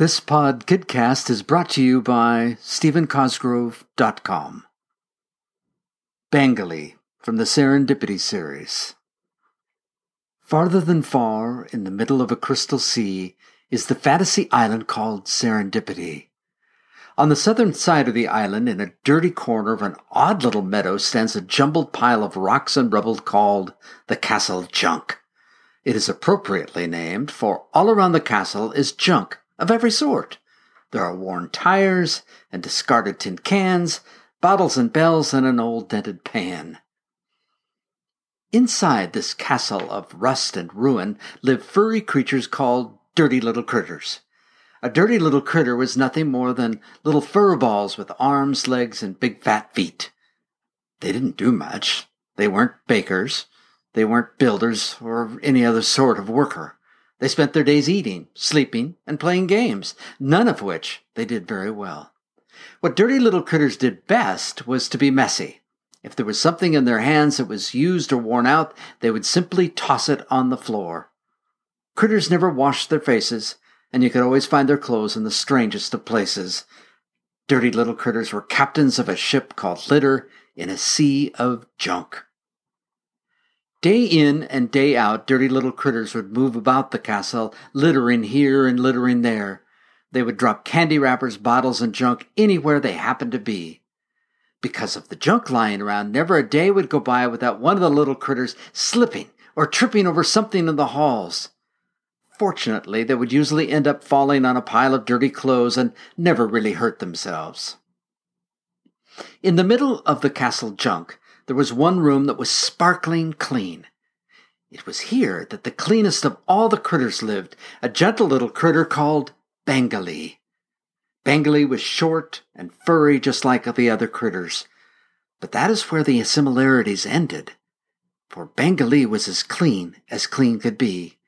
This pod kidcast is brought to you by StephenCosgrove.com. Bangalee from the Serendipity series. Farther than far, in the middle of a crystal sea, is the fantasy island called Serendipity. On the southern side of the island, in a dirty corner of an odd little meadow, stands a jumbled pile of rocks and rubble called the Castle Junk. It is appropriately named, for all around the castle is junk of every sort. There are worn tires and discarded tin cans, bottles and bells, and an old dented pan. Inside this castle of rust and ruin live furry creatures called dirty little critters. A dirty little critter was nothing more than little fur balls with arms, legs, and big fat feet. They didn't do much. They weren't bakers. They weren't builders or any other sort of worker. They spent their days eating, sleeping, and playing games, none of which they did very well. What dirty little critters did best was to be messy. If there was something in their hands that was used or worn out, they would simply toss it on the floor. Critters never washed their faces, and you could always find their clothes in the strangest of places. Dirty little critters were captains of a ship called Litter in a sea of junk. Day in and day out, dirty little critters would move about the castle, littering here and littering there. They would drop candy wrappers, bottles, and junk anywhere they happened to be. Because of the junk lying around, never a day would go by without one of the little critters slipping or tripping over something in the halls. Fortunately, they would usually end up falling on a pile of dirty clothes and never really hurt themselves. In the middle of the castle junk, there was one room that was sparkling clean. It was here that the cleanest of all the critters lived, a gentle little critter called Bangalee. Bangalee was short and furry just like the other critters. But that is where the similarities ended. For Bangalee was as clean as clean could be.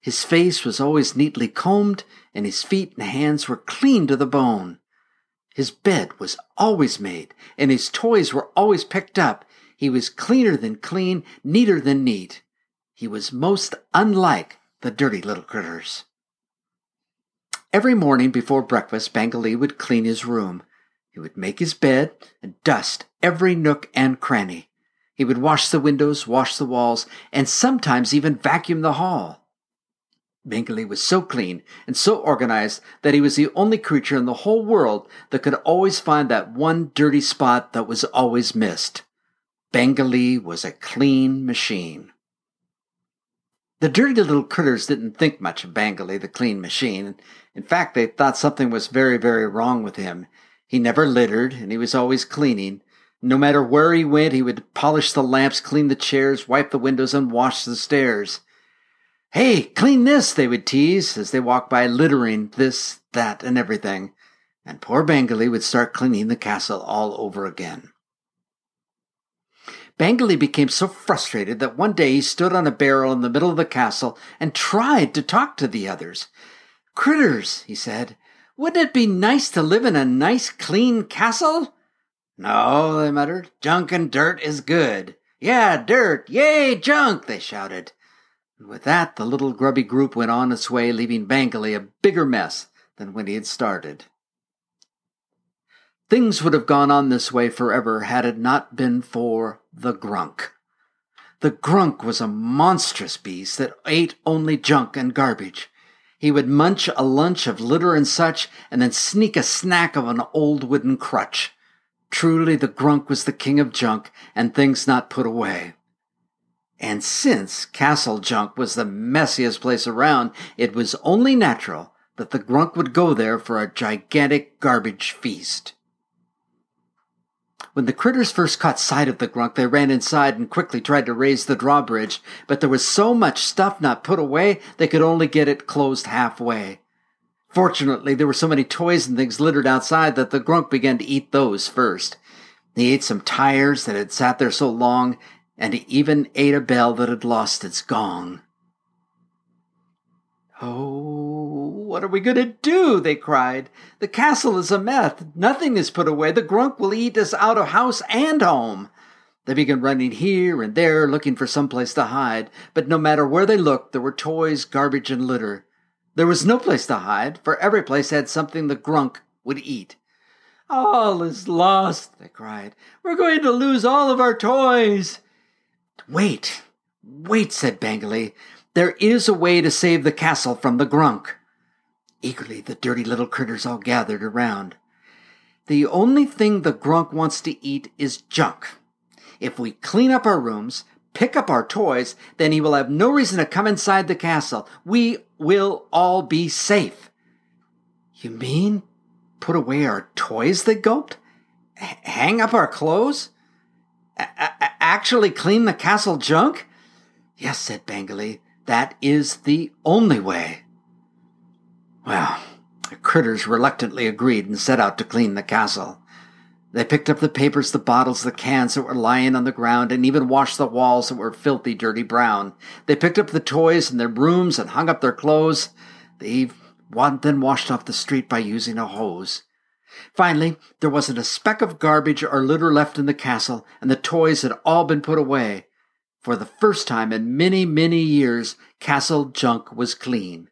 His face was always neatly combed, and his feet and hands were clean to the bone. His bed was always made, and his toys were always picked up, he was cleaner than clean, neater than neat. He was most unlike the dirty little critters. Every morning before breakfast, Bangalee would clean his room. He would make his bed and dust every nook and cranny. He would wash the windows, wash the walls, and sometimes even vacuum the hall. Bangalee was so clean and so organized that he was the only creature in the whole world that could always find that one dirty spot that was always missed. Bangalee was a clean machine. The dirty little critters didn't think much of Bangalee, the clean machine. In fact, they thought something was very, very wrong with him. He never littered, and he was always cleaning. No matter where he went, he would polish the lamps, clean the chairs, wipe the windows, and wash the stairs. Hey, clean this, they would tease as they walked by, littering this, that, and everything. And poor Bangalee would start cleaning the castle all over again. Bangalee became so frustrated that one day he stood on a barrel in the middle of the castle and tried to talk to the others. Critters, he said, wouldn't it be nice to live in a nice, clean castle? No, they muttered. Junk and dirt is good. Yeah, dirt. Yay, junk, they shouted. And with that, the little grubby group went on its way, leaving Bangalee a bigger mess than when he had started. Things would have gone on this way forever had it not been for the grunk. The grunk was a monstrous beast that ate only junk and garbage. He would munch a lunch of litter and such, and then sneak a snack of an old wooden crutch. Truly, the grunk was the king of junk and things not put away. And since Castle Junk was the messiest place around, it was only natural that the grunk would go there for a gigantic garbage feast. When the critters first caught sight of the grunk, they ran inside and quickly tried to raise the drawbridge, but there was so much stuff not put away, they could only get it closed halfway. Fortunately, there were so many toys and things littered outside that the grunk began to eat those first. He ate some tires that had sat there so long, and he even ate a bell that had lost its gong. Oh, what are we going to do? They cried. The castle is a mess. Nothing is put away. The grunk will eat us out of house and home. They began running here and there, looking for some place to hide, but no matter where they looked, there were toys, garbage, and litter. There was no place to hide, for every place had something the grunk would eat. All is lost, they cried. We're going to lose all of our toys. Wait, wait, said Bangalee. There is a way to save the castle from the grunk. Eagerly, the dirty little critters all gathered around. The only thing the grunk wants to eat is junk. If we clean up our rooms, pick up our toys, then he will have no reason to come inside the castle. We will all be safe. You mean put away our toys? They gulped. H- hang up our clothes? A- a- actually clean the castle junk? Yes, said Bangalee. That is the only way. Well, the critters reluctantly agreed and set out to clean the castle. They picked up the papers, the bottles, the cans that were lying on the ground, and even washed the walls that were filthy, dirty brown. They picked up the toys and their brooms and hung up their clothes. They then washed off the street by using a hose. Finally, there wasn't a speck of garbage or litter left in the castle, and the toys had all been put away. For the first time in many, many years, castle junk was clean.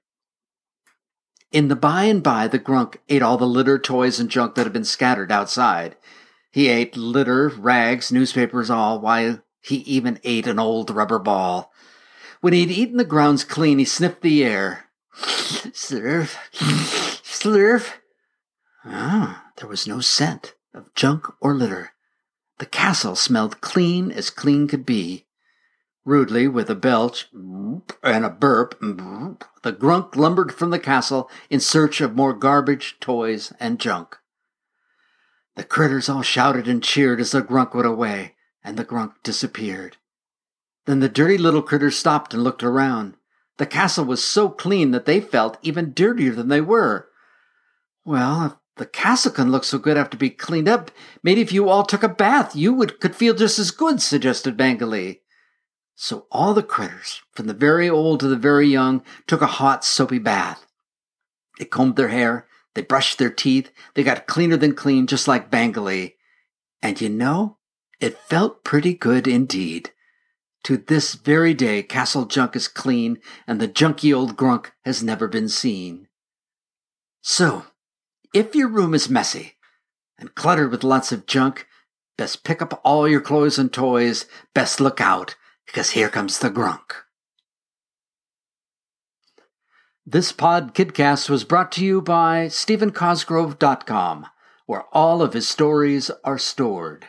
In the by and by, the grunk ate all the litter, toys, and junk that had been scattered outside. He ate litter, rags, newspapers, all, while he even ate an old rubber ball. When he'd eaten the grounds clean, he sniffed the air. Slurf, slurf. Ah, there was no scent of junk or litter. The castle smelled clean as clean could be. Rudely, with a belch and a burp, the grunk lumbered from the castle in search of more garbage, toys, and junk. The critters all shouted and cheered as the grunk went away, and the grunk disappeared. Then the dirty little critters stopped and looked around. The castle was so clean that they felt even dirtier than they were. Well, if the castle can look so good after being cleaned up, maybe if you all took a bath, you would could feel just as good, suggested Bangalee. So all the critters, from the very old to the very young, took a hot, soapy bath. They combed their hair, they brushed their teeth, they got cleaner than clean, just like Bangalee. And you know, it felt pretty good indeed. To this very day, Castle Junk is clean, and the junky old grunk has never been seen. So, if your room is messy and cluttered with lots of junk, best pick up all your clothes and toys, best look out, because here comes the grunk. This Pod Kidcast was brought to you by StephenCosgrove.com, where all of his stories are stored.